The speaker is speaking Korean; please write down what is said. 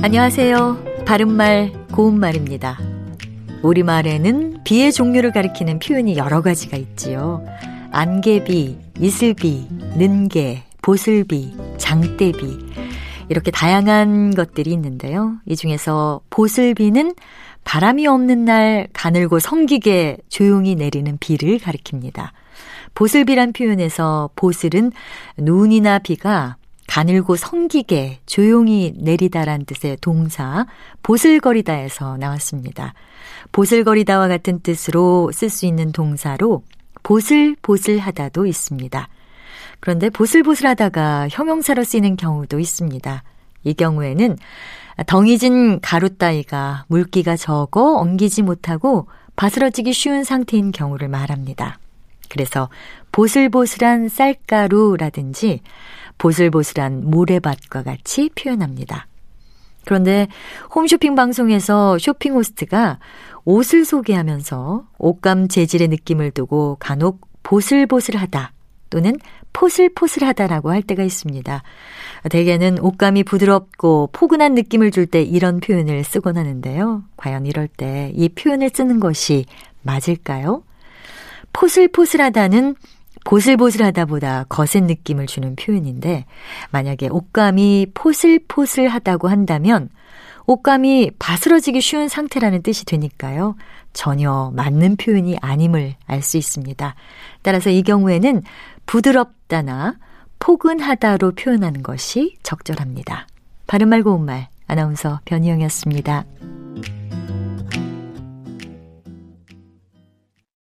안녕하세요. 바른말, 고운말입니다. 우리말에는 비의 종류를 가리키는 표현이 여러 가지가 있지요. 안개비, 이슬비, 는개, 보슬비, 장대비. 이렇게 다양한 것들이 있는데요. 이 중에서 보슬비는 바람이 없는 날 가늘고 성기게 조용히 내리는 비를 가리킵니다. 보슬비란 표현에서 보슬은 눈이나 비가 가늘고 성기게 조용히 내리다란 뜻의 동사 보슬거리다에서 나왔습니다. 보슬거리다와 같은 뜻으로 쓸 수 있는 동사로 보슬보슬하다도 있습니다. 그런데 보슬보슬하다가 형용사로 쓰이는 경우도 있습니다. 이 경우에는 덩이진 가루 따위가 물기가 적어 엉기지 못하고 바스러지기 쉬운 상태인 경우를 말합니다. 그래서 보슬보슬한 쌀가루라든지 보슬보슬한 모래밭과 같이 표현합니다. 그런데 홈쇼핑 방송에서 쇼핑 호스트가 옷을 소개하면서 옷감 재질의 느낌을 두고 간혹 보슬보슬하다 또는 포슬포슬하다라고 할 때가 있습니다. 대개는 옷감이 부드럽고 포근한 느낌을 줄 때 이런 표현을 쓰곤 하는데요. 과연 이럴 때 이 표현을 쓰는 것이 맞을까요? 포슬포슬하다는 보슬보슬하다 보다 거센 느낌을 주는 표현인데 만약에 옷감이 포슬포슬하다고 한다면 옷감이 바스러지기 쉬운 상태라는 뜻이 되니까요. 전혀 맞는 표현이 아님을 알 수 있습니다. 따라서 이 경우에는 부드럽다나 포근하다로 표현하는 것이 적절합니다. 바른말 고운말 아나운서 변희영이었습니다.